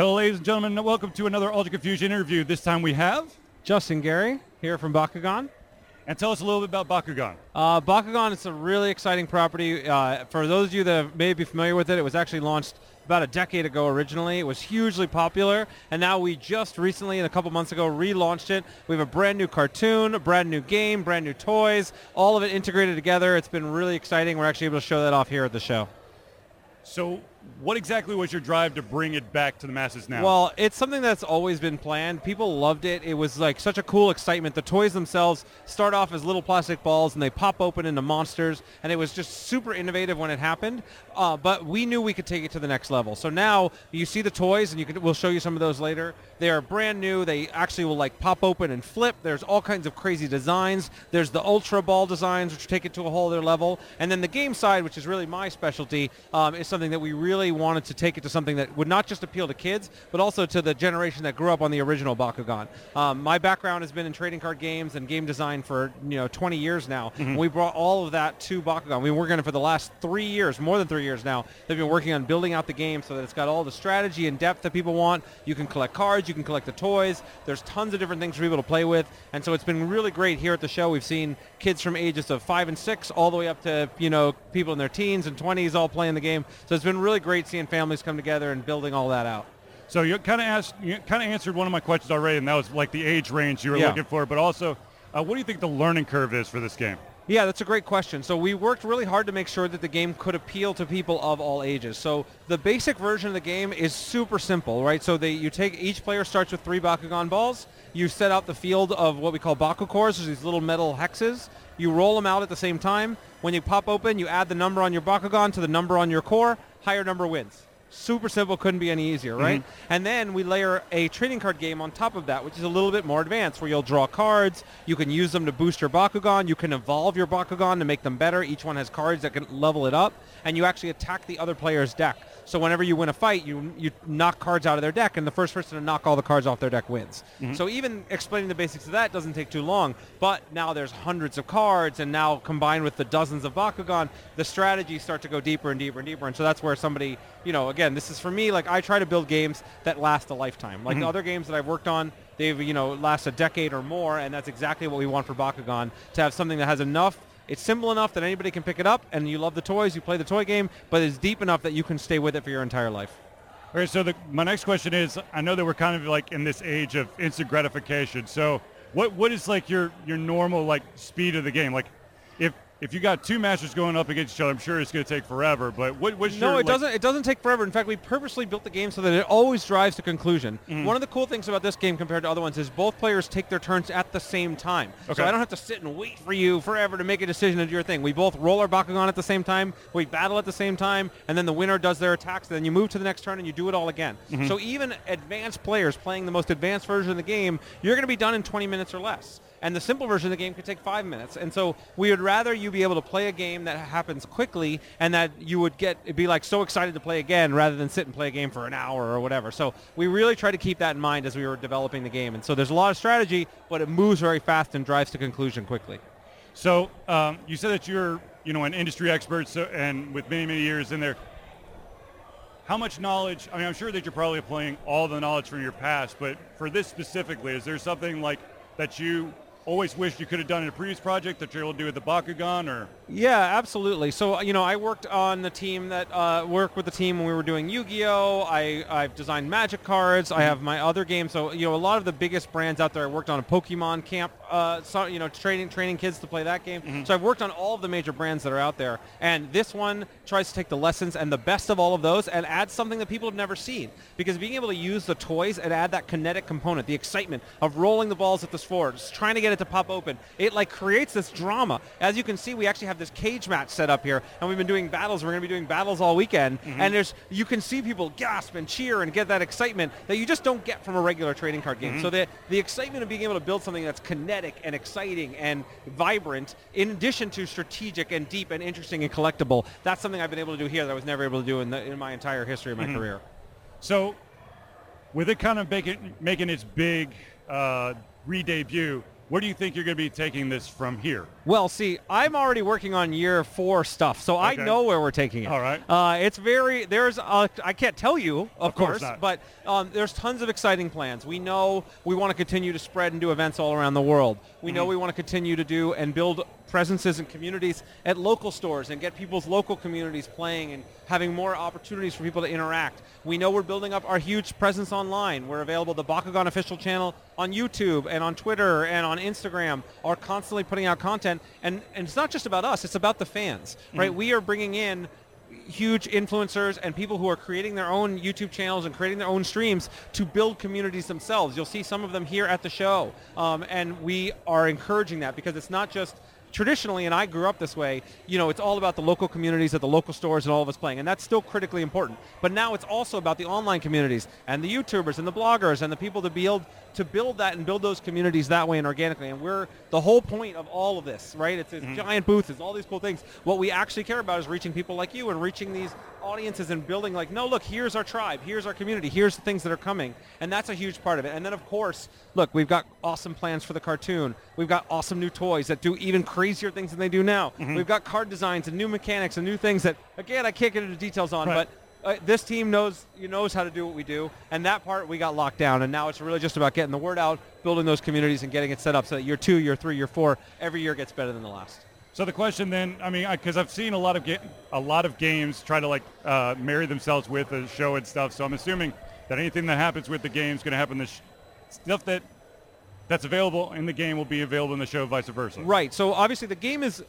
Hello, ladies and gentlemen, and welcome to another Ultra Confusion interview. This time we have, Justin Gary here from Bakugan. and tell us a little bit about Bakugan. Uh, Bakugan is a really exciting property. Uh, for those of you that may be familiar with it, it was actually launched about a decade ago originally. It was hugely popular, and now we just recently, and a couple months ago, relaunched it. We have a brand new cartoon, a brand new game, brand new toys, all of it integrated together. It's been really exciting. We're actually able to show that off here at the show. So, what exactly was your drive to bring it back to the masses now? Well, it's something that's always been planned. People loved it. It was like such a cool excitement. The toys themselves start off as little plastic balls and they pop open into monsters, and it was just super innovative when it happened. Uh, but we knew we could take it to the next level. So now you see the toys, and can, we'll show you some of those later. They are brand new. They actually will like pop open and flip. There's all kinds of crazy designs. There's the ultra ball designs, which take it to a whole other level. And then the game side, which is really my specialty, um, is something that we really wanted to take it to something that would not just appeal to kids, but also to the generation that grew up on the original Bakugan. Um, my background has been in trading card games and game design for you know 20 years now. And we brought all of that to Bakugan. We've been working on it for the last three years, more than three years now. They've been working on building out the game so that it's got all the strategy and depth that people want. You can collect cards, you can collect the toys. There's tons of different things for people to play with, and so it's been really great here at the show. We've seen kids from ages of five and six all the way up to you know people in their teens and 20s all playing the game. So it's been really great seeing families come together and building all that out. so you kind of asked, you kind of answered one of my questions already, and that was like the age range you were Yeah. looking for, but also, uh, what do you think the learning curve is for this game? Yeah, that's a great question. So we worked really hard to make sure that the game could appeal to people of all ages. So the basic version of the game is super simple, right? So they, you take each player starts with three Bakugan balls. You set out the field of what we call Baku cores, which is these little metal hexes. You roll them out at the same time. When you pop open, you add the number on your Bakugan to the number on your core. Higher number wins. Super simple, couldn't be any easier, right? Mm-hmm. And then we layer a trading card game on top of that, which is a little bit more advanced, where you'll draw cards. You can use them to boost your Bakugan. You can evolve your Bakugan to make them better. Each one has cards that can level it up, and you actually attack the other player's deck. So whenever you win a fight, you you knock cards out of their deck, and the first person to knock all the cards off their deck wins. Mm-hmm. So even explaining the basics of that doesn't take too long. But now there's hundreds of cards, and now combined with the dozens of Bakugan, the strategies start to go deeper and deeper and deeper. And so that's where somebody, you know, again, this is for me. Like I try to build games that last a lifetime. Like the mm-hmm. other games that I've worked on, they've you know last a decade or more, and that's exactly what we want for Bakugan to have something that has enough it's simple enough that anybody can pick it up, and you love the toys, you play the toy game, but it's deep enough that you can stay with it for your entire life. Okay, so the, my next question is, I know that we're kind of like in this age of instant gratification. So, what what is like your your normal like speed of the game? Like, if you got two masters going up against each other, I'm sure it's going to take forever. But what what's No, your it like- doesn't. It doesn't take forever. In fact, we purposely built the game so that it always drives to conclusion. Mm-hmm. One of the cool things about this game compared to other ones is both players take their turns at the same time. Okay. So I don't have to sit and wait for you forever to make a decision and do your thing. We both roll our Bakugan at the same time. We battle at the same time, and then the winner does their attacks. Then you move to the next turn and you do it all again. Mm-hmm. So even advanced players playing the most advanced version of the game, you're going to be done in 20 minutes or less. And the simple version of the game could take five minutes. And so we would rather you be able to play a game that happens quickly and that you would get be like so excited to play again rather than sit and play a game for an hour or whatever. So we really try to keep that in mind as we were developing the game. And so there's a lot of strategy, but it moves very fast and drives to conclusion quickly. So um, you said that you're, you know, an industry expert, so, and with many many years in there. How much knowledge? I mean, I'm sure that you're probably applying all the knowledge from your past, but for this specifically, is there something like that you always wished you could have done in a previous project that you're able to do with the Bakugan, or Yeah, absolutely. So you know, I worked on the team that uh, worked with the team when we were doing Yu-Gi-Oh. I I've designed Magic cards. I have my other games. So you know, a lot of the biggest brands out there. I worked on a Pokemon camp. Uh, so you know, training training kids to play that game. So I've worked on all of the major brands that are out there. And this one tries to take the lessons and the best of all of those and add something that people have never seen. Because being able to use the toys and add that kinetic component, the excitement of rolling the balls at the spores, trying to get it to pop open, it like creates this drama. As you can see, we actually have this cage match set up here, and we've been doing battles. We're going to be doing battles all weekend, mm-hmm. and there's you can see people gasp and cheer and get that excitement that you just don't get from a regular trading card game. So mm-hmm. the the excitement of being able to build something that's kinetic and exciting and vibrant, in addition to strategic and deep and interesting and collectible, that's something I've been able to do here that I was never able to do in, the, in my entire history of my mm-hmm. career. So, with it kind of making making its big uh, re-debut, where do you think you're going to be taking this from here? Well, see, I'm already working on year four stuff, so I know where we're taking it. All right. Uh, it's very there's I can't tell you, of, Of course course, but um, there's tons of exciting plans. We know we want to continue to spread and do events all around the world. We Mm-hmm. know we want to continue to do and build presences and communities at local stores and get people's local communities playing and having more opportunities for people to interact. We know we're building up our huge presence online. We're available. The Bakugan official channel on YouTube and on Twitter and on Instagram are constantly putting out content. And, and it's not just about us. It's about the fans, right? We are bringing in huge influencers and people who are creating their own YouTube channels and creating their own streams to build communities themselves. You'll see some of them here at the show. Um, and we are encouraging that because it's not just traditionally, and I grew up this way, you know, it's all about the local communities at the local stores and all of us playing, and that's still critically important. But now it's also about the online communities and the YouTubers and the bloggers and the people to build to build that and build those communities that way and organically. And we're the whole point of all of this, right? It's this mm-hmm. giant booth, it's all these cool things. What we actually care about is reaching people like you and reaching these audiences and building like, no, look, here's our tribe, here's our community, here's the things that are coming. And that's a huge part of it. And then of course, look, we've got awesome plans for the cartoon. We've got awesome new toys that do even crazier things than they do now. We've got card designs and new mechanics and new things that, again, I can't get into details on, Right. but uh, this team knows knows how to do what we do, and that part we got locked down. And now it's really just about getting the word out, building those communities, and getting it set up so that year two, year three, year four, every year gets better than the last. So the question then, I mean, because I've seen a lot of ga- a lot of games try to like uh, marry themselves with a show and stuff. So I'm assuming that anything that happens with the game is going to happen. The sh- stuff that that's available in the game will be available in the show, vice versa. Right. So obviously the game is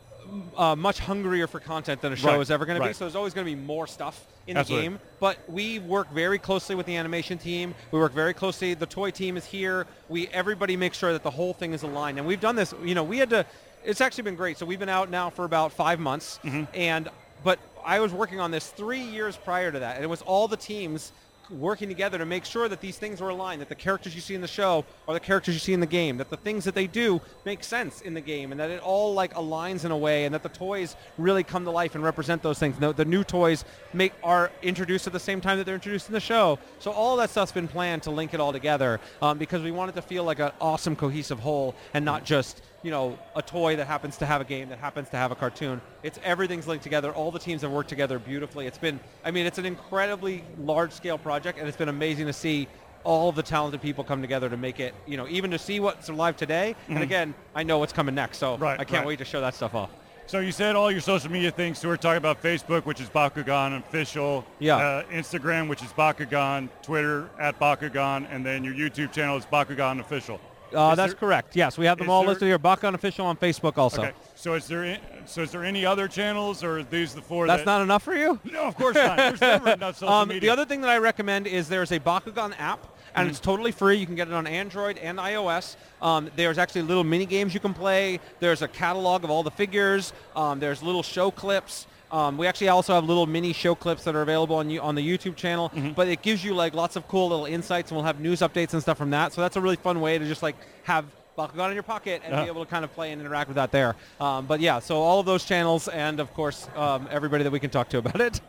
uh, much hungrier for content than a show Right, is ever going to be. So there's always going to be more stuff in Absolutely. the game. But we work very closely with the animation team. We work very closely. The toy team is here. We everybody makes sure that the whole thing is aligned. And we've done this. You know, we had to. It's actually been great. So we've been out now for about five months, Mm-hmm. and but I was working on this three years prior to that, and it was all the teams working together to make sure that these things are aligned, that the characters you see in the show are the characters you see in the game, that the things that they do make sense in the game, and that it all like aligns in a way, and that the toys really come to life and represent those things. The, the new toys make are introduced at the same time that they're introduced in the show. So all that stuff's been planned to link it all together um, because we want it to feel like an awesome cohesive whole and not just you know, a toy that happens to have a game that happens to have a cartoon. It's everything's linked together. All the teams have worked together beautifully. It's been, I mean, it's an incredibly large-scale project, and it's been amazing to see all of the talented people come together to make it, you know, even to see what's live today. And again, I know what's coming next, so Mm-hmm. Right, I can't right. wait to show that stuff off. So you said all your social media things. So we're talking about Facebook, which is Bakugan official. Yeah. Uh, Instagram, which is Bakugan. Twitter at Bakugan, and then your YouTube channel is Bakugan official. Uh, that's there- correct. Yes, we have them all there- listed here. Bakugan official on Facebook also. Okay. So is there in, so is there any other channels, or are these the four? That's that, not enough for you? No, of course not. There's never enough social Um, media. the other thing that I recommend is there's a Bakugan app, and Mm-hmm. it's totally free. You can get it on Android and iOS. Um, there's actually little mini games you can play. There's a catalog of all the figures. Um, there's little show clips. Um, we actually also have little mini show clips that are available on you on the YouTube channel. Mm-hmm. But it gives you like lots of cool little insights, and we'll have news updates and stuff from that. So that's a really fun way to just like have Bakugan in your pocket and Yeah. be able to kind of play and interact with that there. Um, but yeah, so all of those channels, and of course um, everybody that we can talk to about it.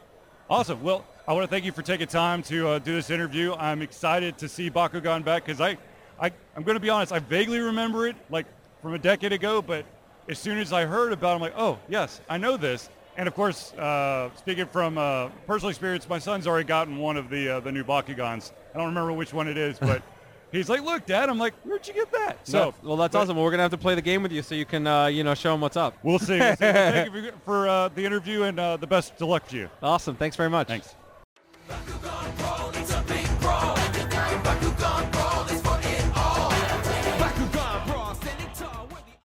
Awesome. Well, I want to thank you for taking time to uh, do this interview. I'm excited to see Bakugan back because I, I, I'm going to be honest. I vaguely remember it like from a decade ago, but as soon as I heard about, it, I'm like, oh yes, I know this. And of course, uh, speaking from uh, personal experience, my son's already gotten one of the uh, the new Bakugans. I don't remember which one it is, but he's like, "Look, Dad." I'm like, "Where'd you get that?" So, well, that's but awesome. Well, we're gonna have to play the game with you so you can, uh, you know, show him what's up. We'll see. We'll see. Thank you for, for uh, the interview and uh, the best of luck to you. Awesome. Thanks very much. Thanks.